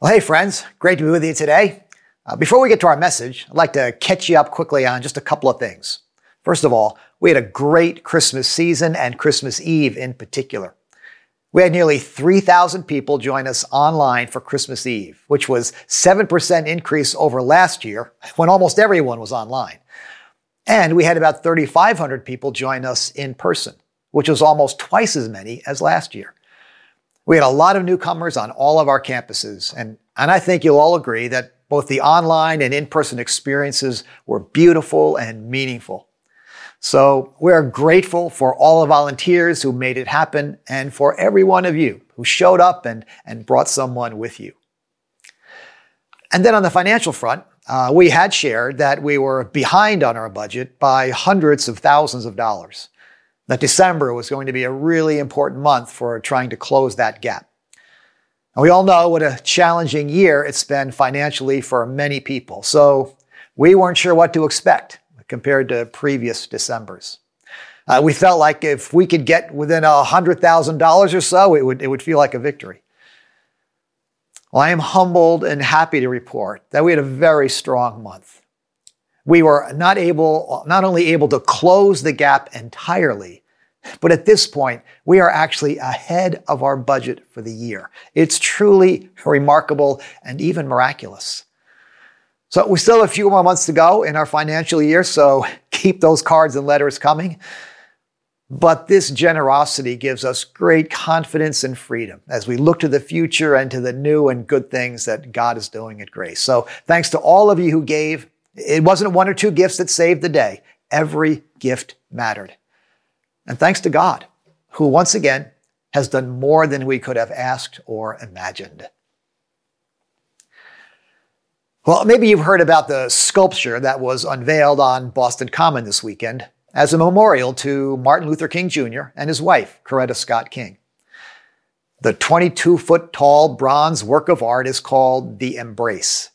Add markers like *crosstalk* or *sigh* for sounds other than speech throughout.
Well, hey, friends, great to be with you today. Uh, before we get to our message, I'd like to catch you up quickly on just a couple of things. First of all, we had a great Christmas season and Christmas Eve in particular. We had nearly 3,000 people join us online for Christmas Eve, which was 7% increase over last year when almost everyone was online. And we had about 3,500 people join us in person, which was almost twice as many as last year. We had a lot of newcomers on all of our campuses, and, and I think you'll all agree that both the online and in-person experiences were beautiful and meaningful. So we're grateful for all the volunteers who made it happen and for every one of you who showed up and, and brought someone with you. And then on the financial front, uh, we had shared that we were behind on our budget by hundreds of thousands of dollars that December was going to be a really important month for trying to close that gap. And we all know what a challenging year it's been financially for many people. So we weren't sure what to expect compared to previous Decembers. Uh, we felt like if we could get within $100,000 or so, it would, it would feel like a victory. Well, I am humbled and happy to report that we had a very strong month we were not able, not only able to close the gap entirely, but at this point, we are actually ahead of our budget for the year. It's truly remarkable and even miraculous. So we still have a few more months to go in our financial year, so *laughs* keep those cards and letters coming. But this generosity gives us great confidence and freedom as we look to the future and to the new and good things that God is doing at Grace. So thanks to all of you who gave. It wasn't one or two gifts that saved the day. Every gift mattered. And thanks to God, who once again has done more than we could have asked or imagined. Well, maybe you've heard about the sculpture that was unveiled on Boston Common this weekend as a memorial to Martin Luther King Jr. and his wife, Coretta Scott King. The 22 foot tall bronze work of art is called The Embrace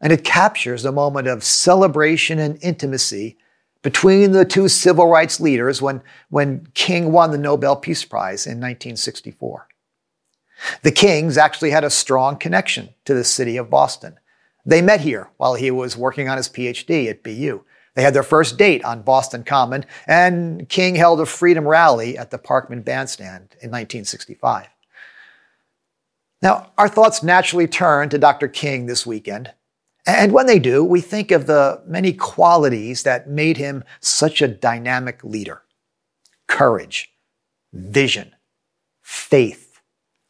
and it captures a moment of celebration and intimacy between the two civil rights leaders when, when King won the Nobel Peace Prize in 1964. The Kings actually had a strong connection to the city of Boston. They met here while he was working on his PhD at BU. They had their first date on Boston Common, and King held a freedom rally at the Parkman Bandstand in 1965. Now, our thoughts naturally turn to Dr. King this weekend and when they do, we think of the many qualities that made him such a dynamic leader courage, vision, faith,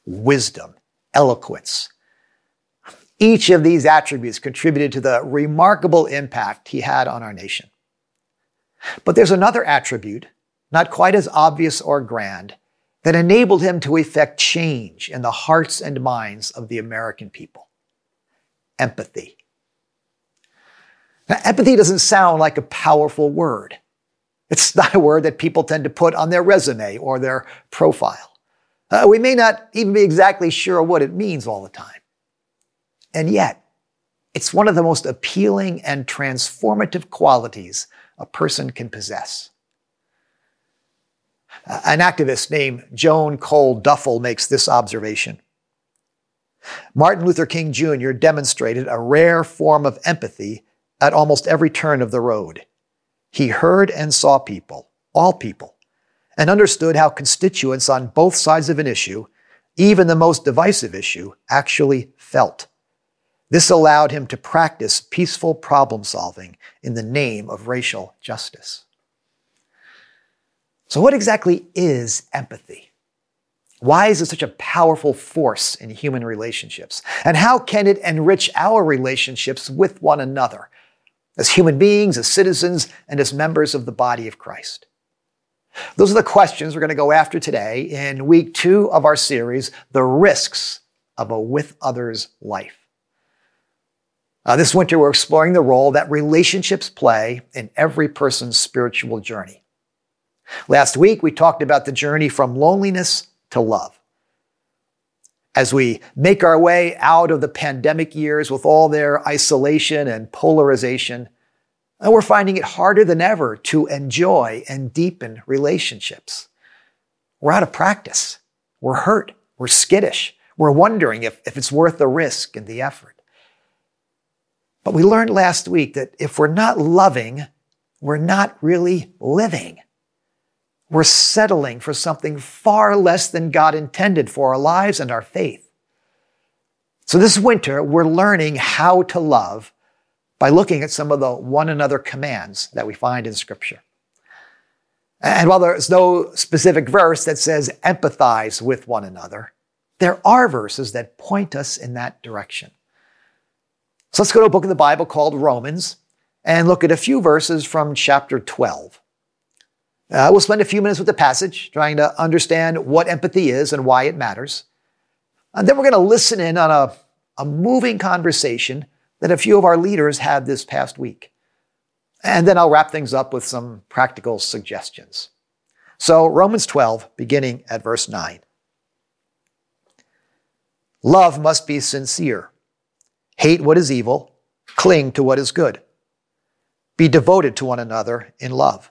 wisdom, eloquence. Each of these attributes contributed to the remarkable impact he had on our nation. But there's another attribute, not quite as obvious or grand, that enabled him to effect change in the hearts and minds of the American people empathy. Now, empathy doesn't sound like a powerful word. It's *laughs* not a word that people tend to put on their resume or their profile. Uh, we may not even be exactly sure what it means all the time. And yet, it's one of the most appealing and transformative qualities a person can possess. Uh, an activist named Joan Cole Duffell makes this observation. Martin Luther King Jr. demonstrated a rare form of empathy at almost every turn of the road. He heard and saw people, all people, and understood how constituents on both sides of an issue, even the most divisive issue, actually felt. This allowed him to practice peaceful problem solving in the name of racial justice. So, what exactly is empathy? Why is it such a powerful force in human relationships? And how can it enrich our relationships with one another? As human beings, as citizens, and as members of the body of Christ? Those are the questions we're going to go after today in week two of our series, The Risks of a With Others Life. Uh, this winter, we're exploring the role that relationships play in every person's spiritual journey. Last week, we talked about the journey from loneliness to love as we make our way out of the pandemic years with all their isolation and polarization, and we're finding it harder than ever to enjoy and deepen relationships. We're out of practice. We're hurt. We're skittish. We're wondering if, if it's worth the risk and the effort. But we learned last week that if we're not loving, we're not really living. We're settling for something far less than God intended for our lives and our faith. So this winter, we're learning how to love by looking at some of the one another commands that we find in Scripture. And while there's no specific verse that says empathize with one another, there are verses that point us in that direction. So let's go to a book in the Bible called Romans and look at a few verses from chapter 12. Uh, we'll spend a few minutes with the passage, trying to understand what empathy is and why it matters. And then we're going to listen in on a, a moving conversation that a few of our leaders had this past week. And then I'll wrap things up with some practical suggestions. So, Romans 12, beginning at verse 9. Love must be sincere. Hate what is evil, cling to what is good. Be devoted to one another in love.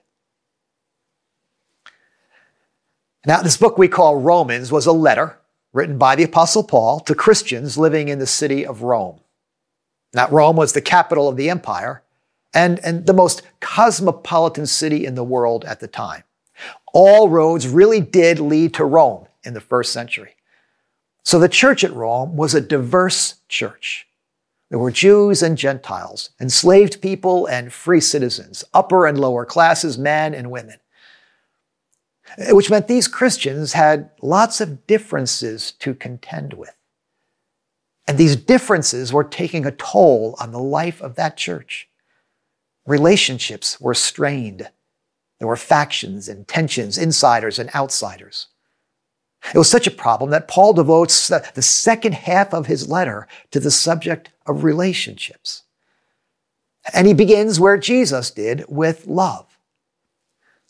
Now, this book we call Romans was a letter written by the Apostle Paul to Christians living in the city of Rome. Now, Rome was the capital of the empire and, and the most cosmopolitan city in the world at the time. All roads really did lead to Rome in the first century. So the church at Rome was a diverse church. There were Jews and Gentiles, enslaved people and free citizens, upper and lower classes, men and women Uh, which meant these Christians had lots of differences to contend with. And these differences were taking a toll on the life of that church. Relationships were strained. There were factions and tensions, insiders and outsiders. It was such a problem that Paul devotes the second half of his letter to the subject of relationships. And he begins where Jesus did with love.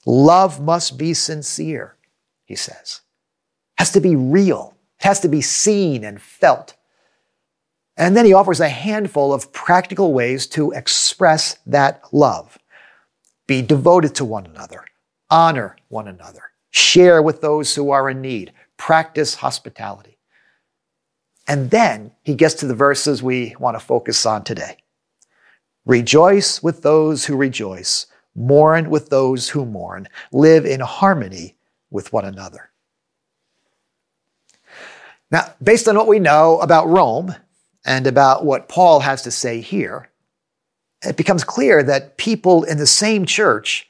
Love must be sincere, he says. It has to be real. It has to be seen and felt. And then he offers a handful of practical ways to express that love. Be devoted to one another. Honor one another. Share with those who are in need. Practice hospitality. And then he gets to the verses we want to focus on today. Rejoice with those who rejoice mourn with those who mourn, live in harmony with one another. Now, based on what we know about Rome and about what Paul has to say here, it becomes clear that people in the same church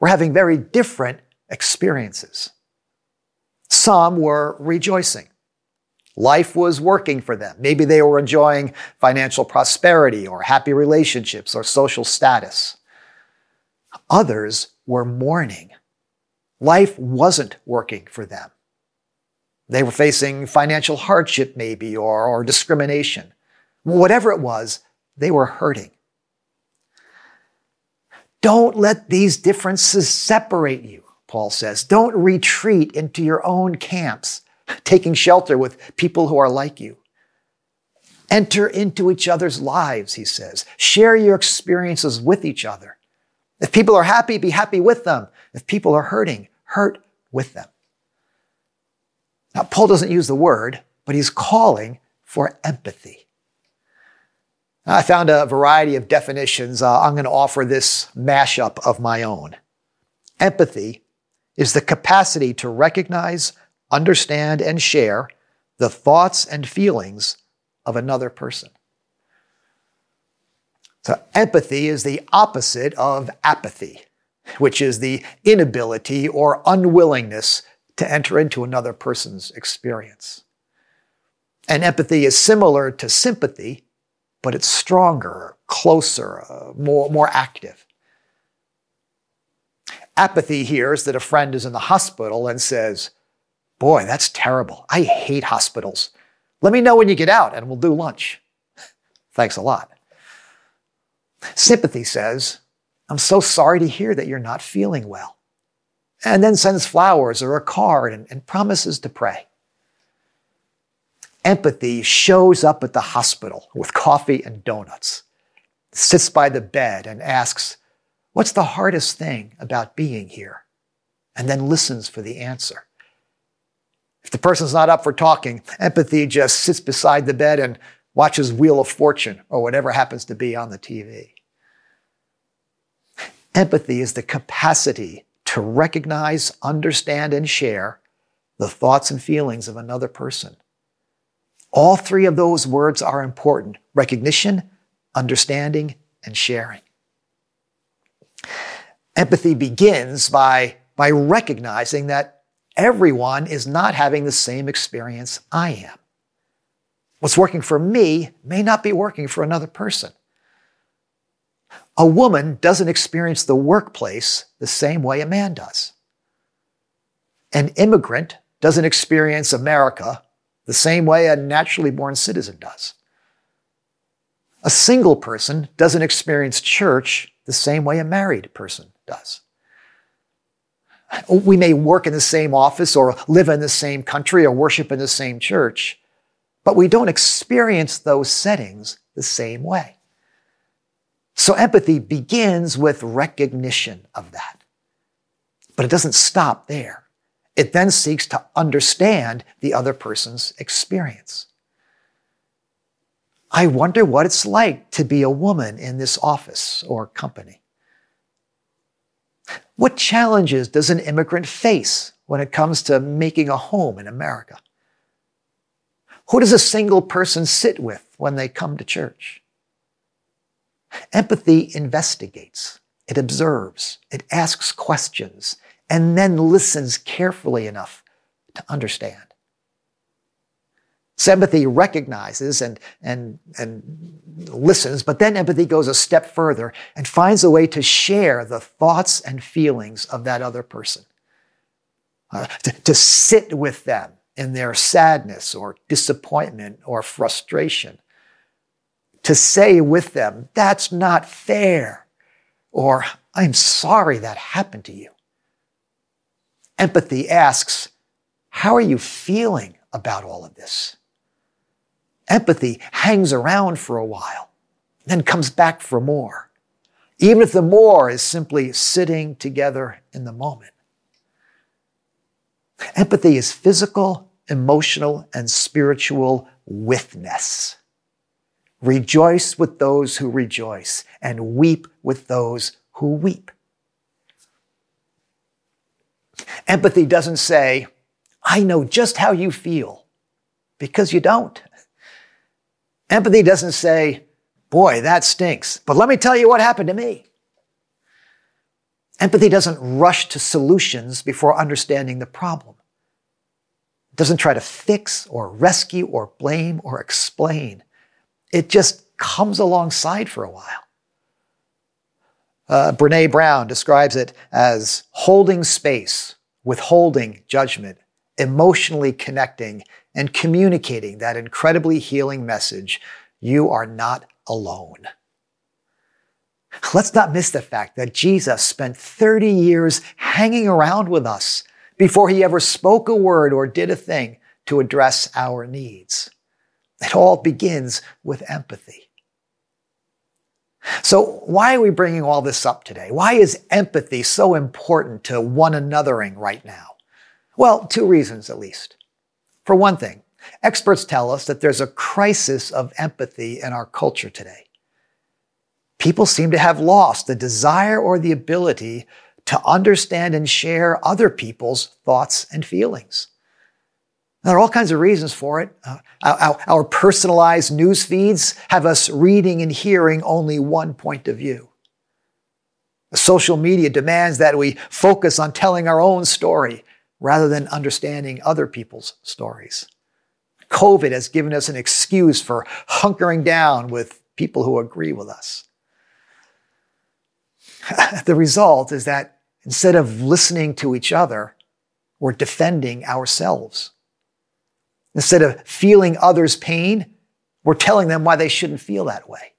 were having very different experiences. Some were rejoicing. Life was working for them. Maybe they were enjoying financial prosperity or happy relationships or social status. Others were mourning. Life wasn't working for them. They were facing financial hardship, maybe, or, or discrimination. Whatever it was, they were hurting. Don't let these differences separate you, Paul says. Don't retreat into your own camps, taking shelter with people who are like you. Enter into each other's lives, he says. Share your experiences with each other. If people are happy, be happy with them. If people are hurting, hurt with them. Now, Paul doesn't use the word, but he's calling for empathy. I found a variety of definitions. Uh, I'm going to offer this mashup of my own. Empathy is the capacity to recognize, understand, and share the thoughts and feelings of another person. So empathy is the opposite of apathy, which is the inability or unwillingness to enter into another person's experience. And empathy is similar to sympathy, but it's stronger, closer, uh, more, more active. Apathy hears that a friend is in the hospital and says, Boy, that's terrible. I hate hospitals. Let me know when you get out and we'll do lunch. *laughs* Thanks a lot. Sympathy says, I'm so sorry to hear that you're not feeling well. And then sends flowers or a card and, and promises to pray. Empathy shows up at the hospital with coffee and donuts, sits by the bed and asks, What's the hardest thing about being here? And then listens for the answer. If the person's not up for talking, empathy just sits beside the bed and watches Wheel of Fortune or whatever happens to be on the TV. Empathy is the capacity to recognize, understand, and share the thoughts and feelings of another person. All three of those words are important recognition, understanding, and sharing. Empathy begins by, by recognizing that everyone is not having the same experience I am. What's working for me may not be working for another person. A woman doesn't experience the workplace the same way a man does. An immigrant doesn't experience America the same way a naturally born citizen does. A single person doesn't experience church the same way a married person does. We may work in the same office or live in the same country or worship in the same church, but we don't experience those settings the same way. So empathy begins with recognition of that. But it doesn't stop there. It then seeks to understand the other person's experience. I wonder what it's like to be a woman in this office or company. What challenges does an immigrant face when it comes to making a home in America? Who does a single person sit with when they come to church? Empathy investigates, it observes, it asks questions, and then listens carefully enough to understand. Sympathy recognizes and, and, and listens, but then empathy goes a step further and finds a way to share the thoughts and feelings of that other person. Uh, to, to sit with them in their sadness or disappointment or frustration. To say with them, that's not fair, or I'm sorry that happened to you. Empathy asks, How are you feeling about all of this? Empathy hangs around for a while, then comes back for more, even if the more is simply sitting together in the moment. Empathy is physical, emotional, and spiritual witness. Rejoice with those who rejoice, and weep with those who weep. Empathy doesn't say, I know just how you feel, because you don't. Empathy doesn't say, boy, that stinks, but let me tell you what happened to me. Empathy doesn't rush to solutions before understanding the problem. It doesn't try to fix or rescue or blame or explain. It just comes alongside for a while. Uh, Brene Brown describes it as holding space, withholding judgment, emotionally connecting, and communicating that incredibly healing message you are not alone. Let's not miss the fact that Jesus spent 30 years hanging around with us before he ever spoke a word or did a thing to address our needs. It all begins with empathy. So, why are we bringing all this up today? Why is empathy so important to one anothering right now? Well, two reasons at least. For one thing, experts tell us that there's a crisis of empathy in our culture today. People seem to have lost the desire or the ability to understand and share other people's thoughts and feelings. There are all kinds of reasons for it. Uh, our, our, personalized news feeds have us reading and hearing only one point of view. Social media demands that we focus on telling our own story rather than understanding other people's stories. COVID has given us an excuse for hunkering down with people who agree with us. *laughs* the result is that instead of listening to each other, we're defending ourselves. Instead of feeling others' pain, we're telling them why they shouldn't feel that way.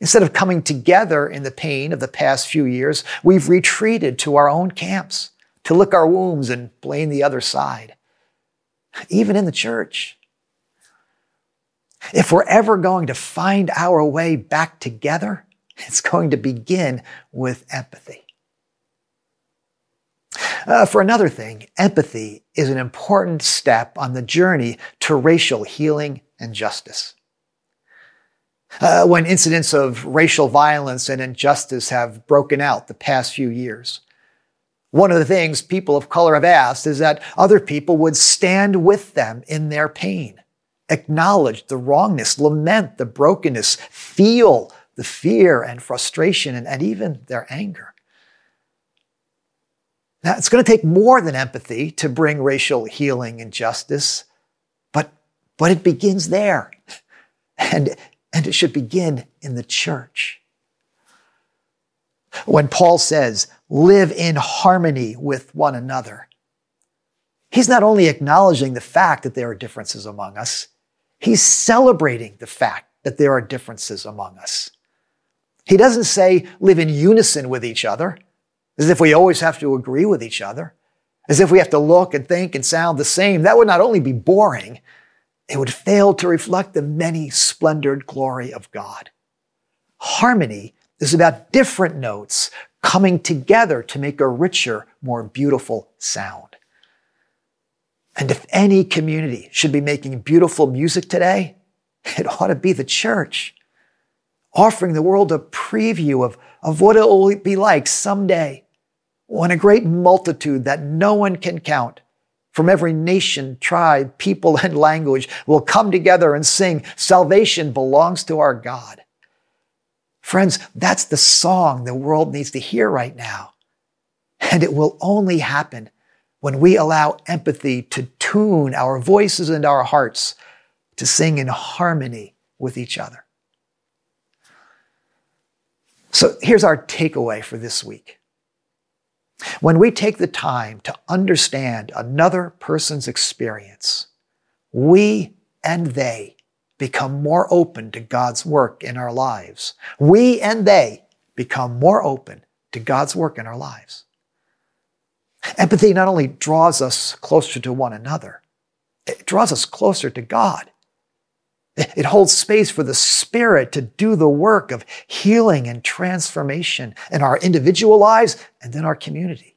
Instead of coming together in the pain of the past few years, we've retreated to our own camps to lick our wounds and blame the other side. Even in the church. If we're ever going to find our way back together, it's going to begin with empathy. Uh, for another thing, empathy is an important step on the journey to racial healing and justice. Uh, when incidents of racial violence and injustice have broken out the past few years, one of the things people of color have asked is that other people would stand with them in their pain, acknowledge the wrongness, lament the brokenness, feel the fear and frustration and, and even their anger. Now, it's going to take more than empathy to bring racial healing and justice, but, but it begins there. And, and it should begin in the church. When Paul says, live in harmony with one another, he's not only acknowledging the fact that there are differences among us, he's celebrating the fact that there are differences among us. He doesn't say live in unison with each other as if we always have to agree with each other, as if we have to look and think and sound the same. That would not only be boring, it would fail to reflect the many splendored glory of God. Harmony is about different notes coming together to make a richer, more beautiful sound. And if any community should be making beautiful music today, it ought to be the church, offering the world a preview of, of what it will be like someday when a great multitude that no one can count from every nation, tribe, people, and language will come together and sing, Salvation belongs to our God. Friends, that's the song the world needs to hear right now. And it will only happen when we allow empathy to tune our voices and our hearts to sing in harmony with each other. So here's our takeaway for this week. When we take the time to understand another person's experience, we and they become more open to God's work in our lives. We and they become more open to God's work in our lives. Empathy not only draws us closer to one another, it draws us closer to God. It holds space for the Spirit to do the work of healing and transformation in our individual lives and in our community.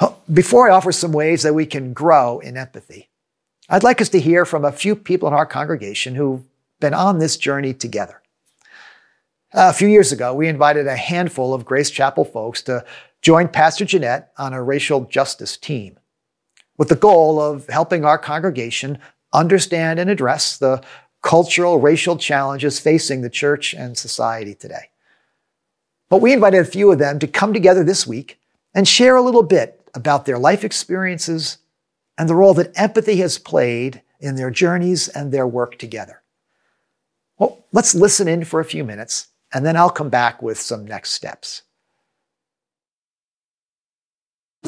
Oh, before I offer some ways that we can grow in empathy, I'd like us to hear from a few people in our congregation who've been on this journey together. A few years ago, we invited a handful of Grace Chapel folks to join Pastor Jeanette on a racial justice team with the goal of helping our congregation understand and address the cultural, racial challenges facing the church and society today. But we invited a few of them to come together this week and share a little bit about their life experiences and the role that empathy has played in their journeys and their work together. Well, let's listen in for a few minutes, and then I'll come back with some next steps.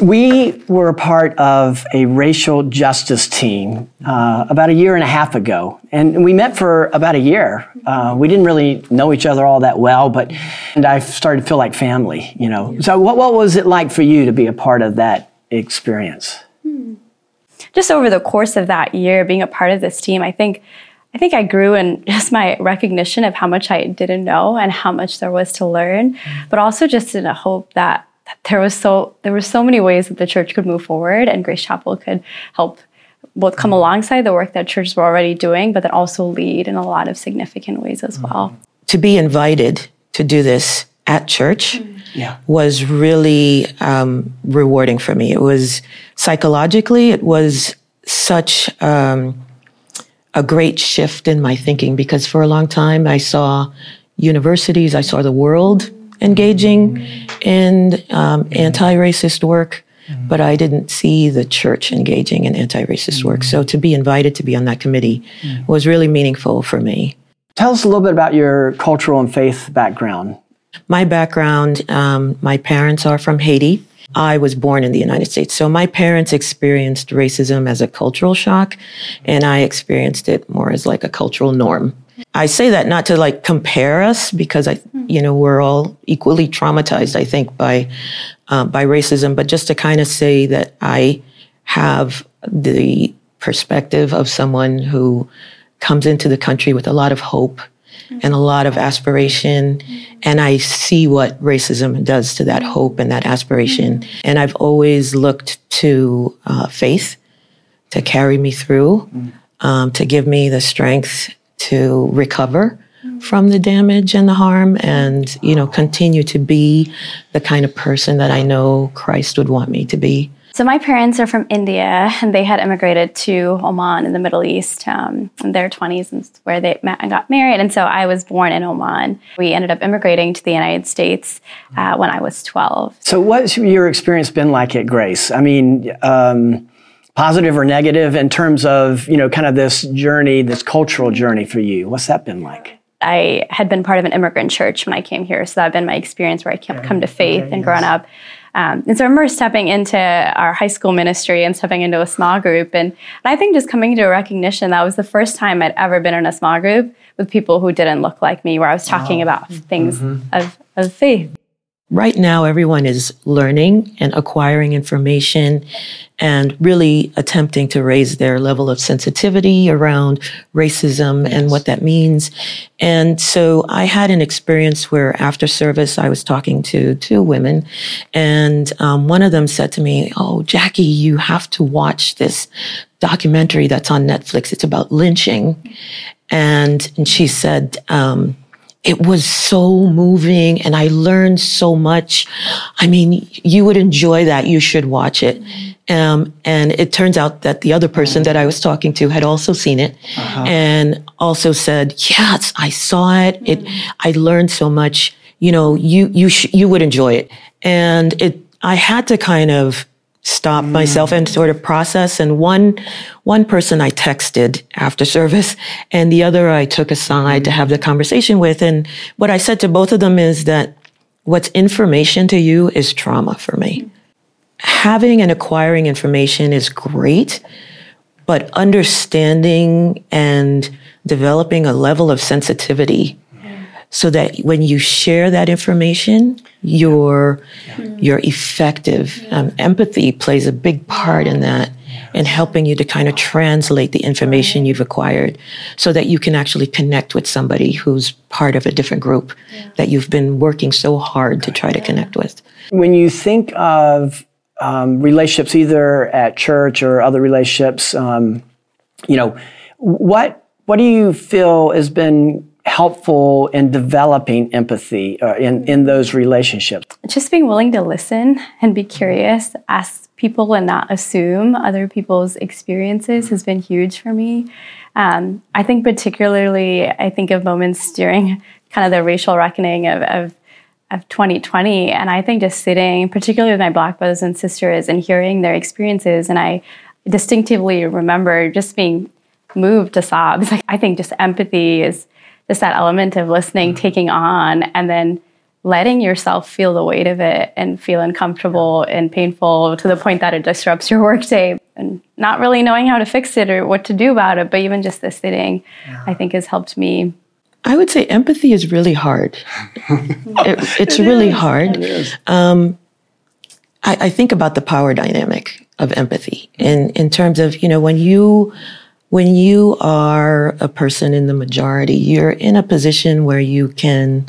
We were a part of a racial justice team uh, about a year and a half ago, and we met for about a year. Uh, we didn't really know each other all that well, but and I started to feel like family, you know. So, what, what was it like for you to be a part of that experience? Hmm. Just over the course of that year, being a part of this team, I think I think I grew in *laughs* just my recognition of how much I didn't know and how much there was to learn, but also just in a hope that there was so there were so many ways that the church could move forward and Grace Chapel could help both come alongside the work that churches were already doing, but then also lead in a lot of significant ways as well. To be invited to do this at church yeah. was really um, rewarding for me. It was psychologically, it was such um, a great shift in my thinking because for a long time I saw universities, I saw the world engaging in um, anti-racist work, but I didn't see the church engaging in anti-racist work. So to be invited to be on that committee was really meaningful for me. Tell us a little bit about your cultural and faith background. My background, um, my parents are from Haiti. I was born in the United States. So my parents experienced racism as a cultural shock, and I experienced it more as like a cultural norm. I say that not to like compare us because I, you know, we're all equally traumatized, I think, by, uh, by racism, but just to kind of say that I have the perspective of someone who comes into the country with a lot of hope and a lot of aspiration. And I see what racism does to that hope and that aspiration. And I've always looked to uh, faith to carry me through, um, to give me the strength to recover from the damage and the harm and you know continue to be the kind of person that I know Christ would want me to be. So my parents are from India, and they had immigrated to Oman in the Middle East um, in their 20s, and where they met and got married. And so I was born in Oman. We ended up immigrating to the United States uh, when I was 12. So what's your experience been like at Grace? I mean. Um, positive or negative in terms of you know kind of this journey this cultural journey for you what's that been like i had been part of an immigrant church when i came here so that had been my experience where i came, come to faith okay, and yes. grown up um, and so I remember stepping into our high school ministry and stepping into a small group. And, and I think just coming to a recognition that was the first time I'd ever been in a small group with people who didn't look like me, where I was talking wow. about things mm-hmm. of, of faith. Right now, everyone is learning and acquiring information and really attempting to raise their level of sensitivity around racism yes. and what that means. And so I had an experience where after service, I was talking to two women and um, one of them said to me, Oh, Jackie, you have to watch this documentary that's on Netflix. It's about lynching. And, and she said, um, it was so moving and I learned so much. I mean, you would enjoy that. You should watch it. Um, and it turns out that the other person that I was talking to had also seen it uh-huh. and also said, yes, I saw it. It, I learned so much. You know, you, you, sh- you would enjoy it. And it, I had to kind of stop mm. myself and sort of process. And one, one person I texted after service and the other I took aside mm. to have the conversation with. And what I said to both of them is that what's information to you is trauma for me. Mm. Having and acquiring information is great, but understanding and developing a level of sensitivity so that when you share that information, you're yeah. you're effective. Um, empathy plays a big part in that, in helping you to kind of translate the information you've acquired, so that you can actually connect with somebody who's part of a different group yeah. that you've been working so hard to try to connect with. When you think of um, relationships, either at church or other relationships, um, you know, what what do you feel has been helpful in developing empathy uh, in, in those relationships? Just being willing to listen and be curious, ask people and not assume other people's experiences has been huge for me. Um, I think particularly, I think of moments during *laughs* kind of the racial reckoning of, of of 2020 and i think just sitting particularly with my black brothers and sisters and hearing their experiences and i distinctively remember just being moved to sobs like *laughs* i think just empathy is just that element of listening, mm-hmm. taking on, and then letting yourself feel the weight of it and feel uncomfortable and painful to the point that it disrupts your *laughs* workday and not really knowing how to fix it or what to do about it. But even just the sitting, yeah. I think has helped me. I would say empathy is really hard. *laughs* it, it's it really is. hard. Um, I, I think about the power dynamic of empathy in, in terms of, you know, when you when you are a person in the majority, you're in a position where you can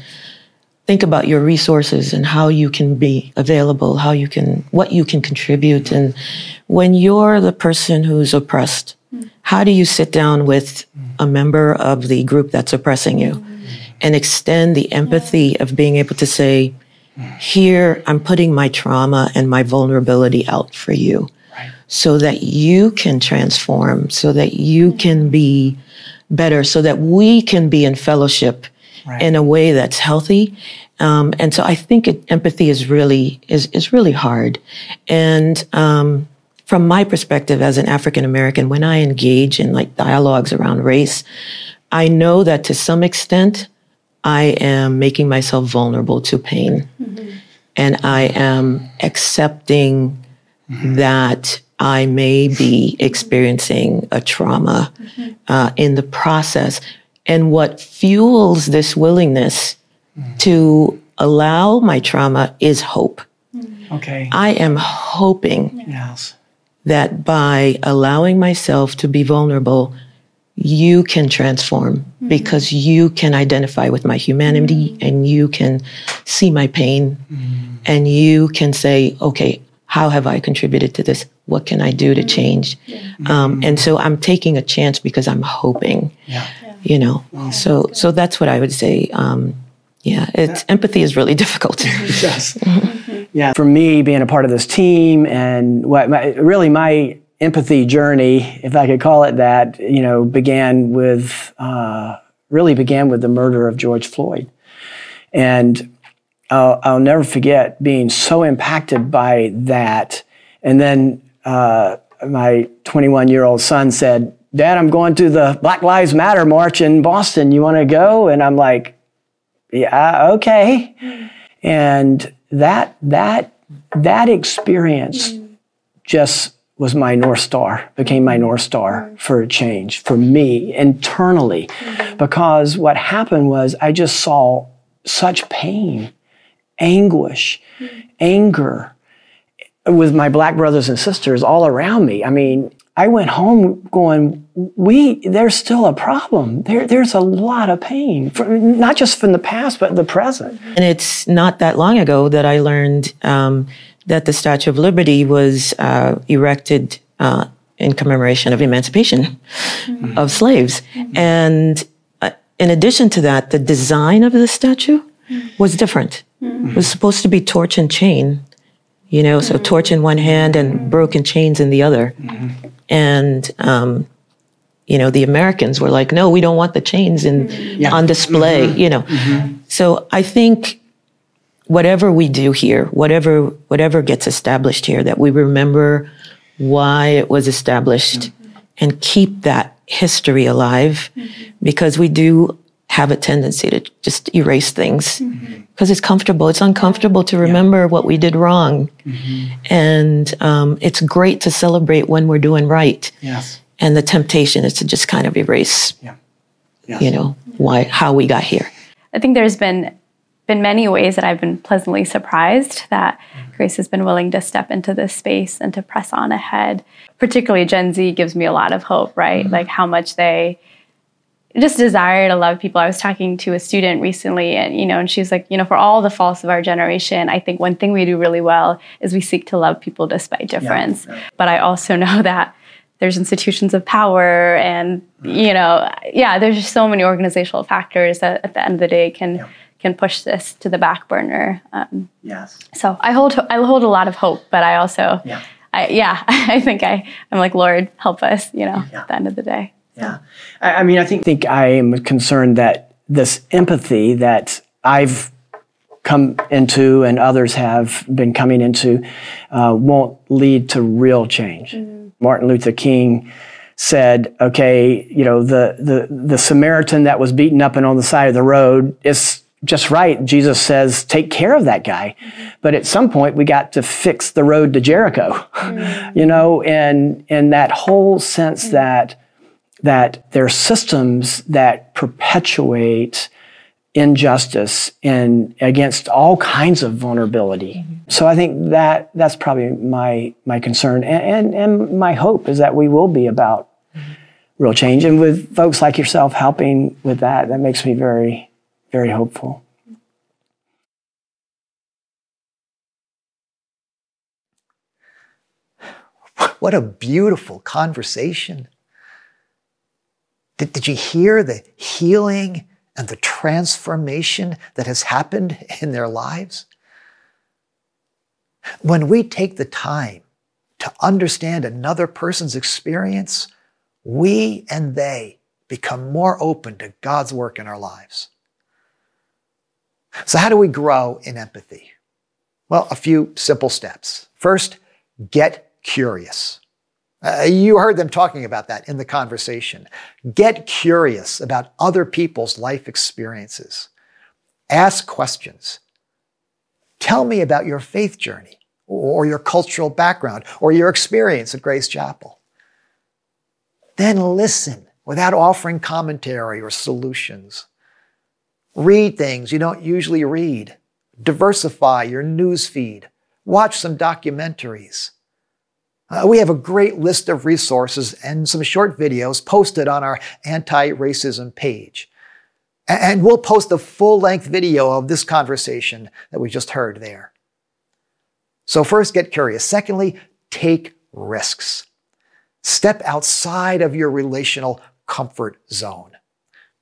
think about your resources and how you can be available, how you can, what you can contribute. And when you're the person who's oppressed, how do you sit down with a member of the group that's oppressing you and extend the empathy of being able to say, here, I'm putting my trauma and my vulnerability out for you so that you can transform, so that you can be better, so that we can be in fellowship right. in a way that's healthy. Um, and so I think it, empathy is really is is really hard. And um, from my perspective as an African American, when I engage in like dialogues around race, I know that to some extent I am making myself vulnerable to pain, mm-hmm. and I am accepting mm-hmm. that I may be experiencing a trauma mm-hmm. uh, in the process. And what fuels this willingness mm-hmm. to allow my trauma is hope. Mm-hmm. Okay. I am hoping Yes. that by allowing myself to be vulnerable, you can transform mm-hmm. because you can identify with my humanity and you can see my pain and you can say, okay, how have I contributed to this? What can I do to change? Um, and so I'm taking a chance because I'm hoping, Yeah. you know. So so that's what I would say. Um, yeah, it's empathy is really *laughs* difficult. *laughs* Yes. *laughs* yeah. For me, being a part of this team and what my, really my empathy journey, if I could call it that, you know, began with uh, really began with the murder of George Floyd, and I'll, I'll never forget being so impacted by that. And then uh, my 21 year old son said, "Dad, I'm going to the Black Lives Matter march in Boston. You want to go?" And I'm like, "Yeah, okay." And that that that experience just was my north star became my north star for a change for me internally because what happened was i just saw such pain anguish anger with my black brothers and sisters all around me. I mean i went home going we there's still a problem. There, there's a lot of pain not just from the past but the present. And it's not that long ago that I learned um, that the Statue of Liberty was uh, erected uh, in commemoration of emancipation of slaves. And uh, in addition to that, the design of the statue was different. It was supposed to be torch and chain, you know, so torch in one hand and broken chains in the other. And um, you know the americans were like no we don't want the chains in on display you know. So i think whatever we do here whatever whatever gets established here that we remember why it was established and keep that history alive because we do have a tendency to just erase things. Mm-hmm. Because it's comfortable. It's uncomfortable to remember what we did wrong. Mm-hmm. And um, it's great to celebrate when we're doing right. Yes. And the temptation is to just kind of erase yeah. you know why how we got here. I think there's been been many ways that I've been pleasantly surprised that mm-hmm. Grace has been willing to step into this space and to press on ahead. Particularly Gen Z gives me a lot of hope, right? Like how much they just desire to love people. I was talking to a student recently and you know and she's like, you know, for all the faults of our generation, I think one thing we do really well is we seek to love people despite difference. But I also *laughs* know that there's institutions of power and you know yeah there's just so many organizational factors that at the end of the day can can push this to the back burner. Um, yes. so i hold i hold a lot of hope but i also Yeah. I, yeah *laughs* i think i i'm like lord help us you know at the end of the day Yeah. I, I mean, I think, think I am concerned that this empathy that I've come into and others have been coming into uh, won't lead to real change. Mm-hmm. Martin Luther King said, okay, you know, the, the, the Samaritan that was beaten up and on the side of the road is just right. Jesus says, take care of that guy. Mm-hmm. But at some point, we got to fix the road to Jericho, mm-hmm. *laughs* you know, and, and that whole sense that that there are systems that perpetuate injustice and against all kinds of vulnerability. Mm-hmm. So I think that that's probably my my concern and, and, and my hope is that we will be about mm-hmm. real change. And with folks like yourself helping with that, that makes me very, very hopeful. What a beautiful conversation. Did, did you hear the healing and the transformation that has happened *laughs* in their lives? When we take the time to understand another person's experience, we and they become more open to God's work in our lives. So, how do we grow in empathy? Well, a few simple steps. First, get curious. Uh, you heard them talking about that in the conversation. Get curious about other people's life experiences. Ask questions. Tell me about your faith journey or your cultural background or your experience at Grace Chapel. Then listen without offering commentary or solutions. Read things you don't usually read. Diversify your news feed. Watch some documentaries. Uh, we have a great list of resources and some short videos posted on our anti racism page. And we'll post a full length video of this conversation that we just heard there. So, first, get curious. Secondly, take risks. Step outside of your relational comfort zone.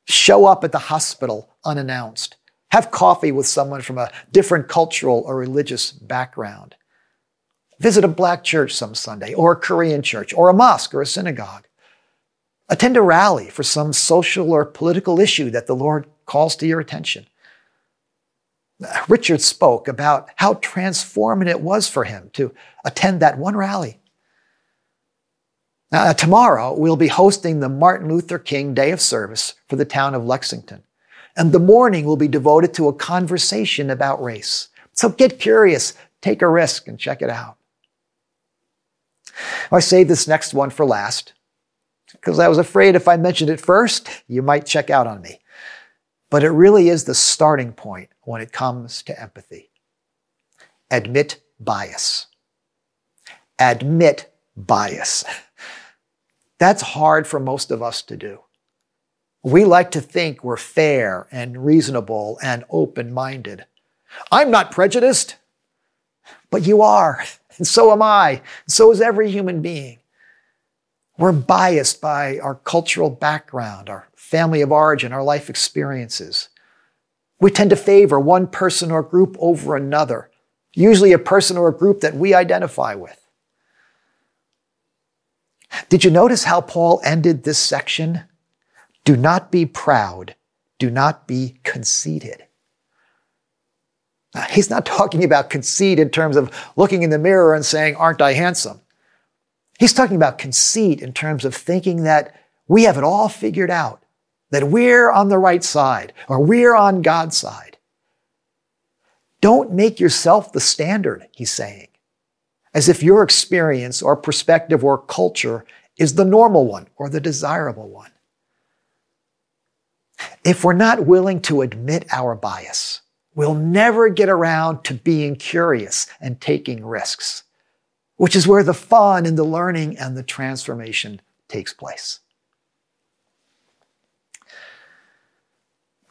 Show up at the hospital unannounced. Have coffee with someone from a different cultural or religious background. Visit a black church some Sunday, or a Korean church, or a mosque, or a synagogue. Attend a rally for some social or political issue that the Lord calls to your attention. Richard spoke about how transformative it was for him to attend that one rally. Now, tomorrow, we'll be hosting the Martin Luther King Day of Service for the town of Lexington. And the morning will be devoted to a conversation about race. So get curious, take a risk, and check it out. I saved this next one for last because I was afraid if I mentioned it first, you might check out on me. But it really is the starting point when it comes to empathy. Admit bias. Admit bias. *laughs* That's hard for most of us to do. We like to think we're fair and reasonable and open minded. I'm not prejudiced, but you are. *laughs* And so am I. And so is every human being. We're biased by our cultural background, our family of origin, our life experiences. We tend to favor one person or group over another, usually a person or a group that we identify with. Did you notice how Paul ended this section? Do not be proud. Do not be conceited. Uh, he's not talking about conceit in terms of looking in the mirror and saying, Aren't I handsome? He's talking about conceit in terms of thinking that we have it all figured out, that we're on the right side or we're on God's side. Don't make yourself the standard, he's saying, as if your experience or perspective or culture is the normal one or the desirable one. If we're not willing to admit our bias, we'll never get around to being curious and taking risks, which is where the fun and the learning and the transformation takes place.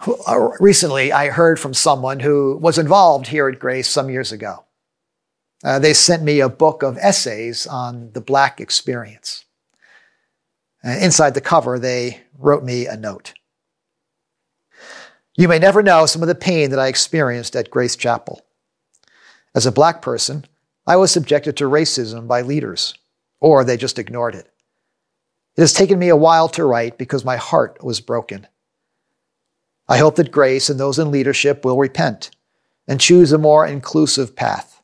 Uh, recently, I heard from someone who was involved here at Grace some years ago. Uh, they sent me a book of essays on the Black experience. Uh, inside the cover, they wrote me a note. You may never know some of the pain that I experienced at Grace Chapel. As a black person, I was subjected to racism by leaders, or they just ignored it. It has taken me a while to write because my heart was broken. I hope that Grace and those in leadership will repent and choose a more inclusive path.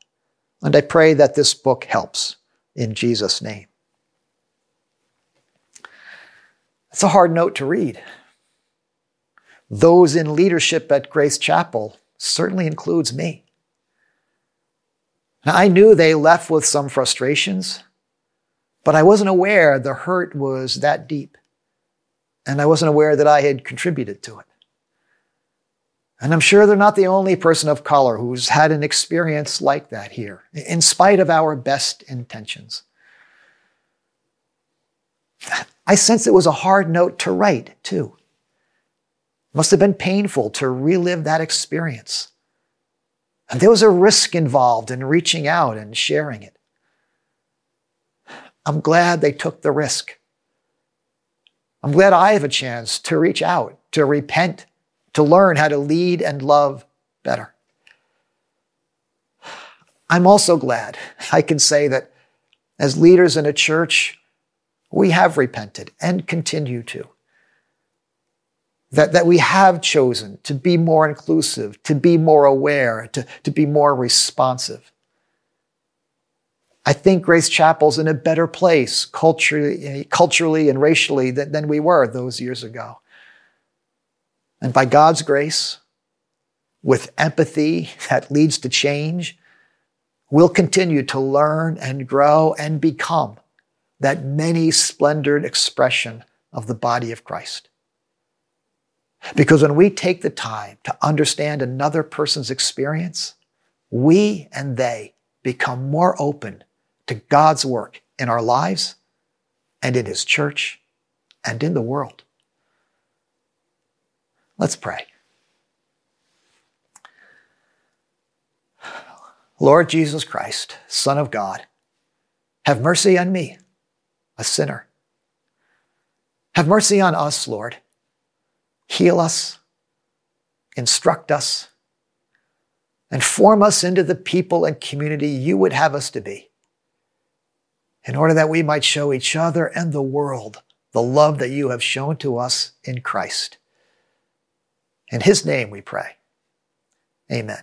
And I pray that this book helps in Jesus' name. It's a hard note to read those in leadership at Grace Chapel certainly includes me. Now, I knew they left with some frustrations, but I wasn't aware the hurt was that deep. And I wasn't aware that I had contributed to it. And I'm sure they're not the only person of color who's had an experience like that here, in spite of our best intentions. I sense it was a hard note to write, too. Must have been painful to relive that experience. And there was a risk involved in reaching out and sharing it. I'm glad they took the risk. I'm glad I have a chance to reach out, to repent, to learn how to lead and love better. I'm also glad I can say that as leaders in a church, we have repented and continue to that, that we have chosen to be more inclusive, to be more aware, to, to be more responsive. I think Grace Chapel's in a better place culturally, culturally and racially than, than we were those years ago. And by God's grace, with empathy that leads to change, we'll continue to learn and grow and become that many splendored expression of the body of Christ. Because when we take the time to understand another person's experience, we and they become more open to God's work in our lives and in His church and in the world. Let's pray. Lord Jesus Christ, Son of God, have mercy on me, a sinner. Have mercy on us, Lord. Heal us, instruct us, and form us into the people and community you would have us to be, in order that we might show each other and the world the love that you have shown to us in Christ. In his name we pray. Amen.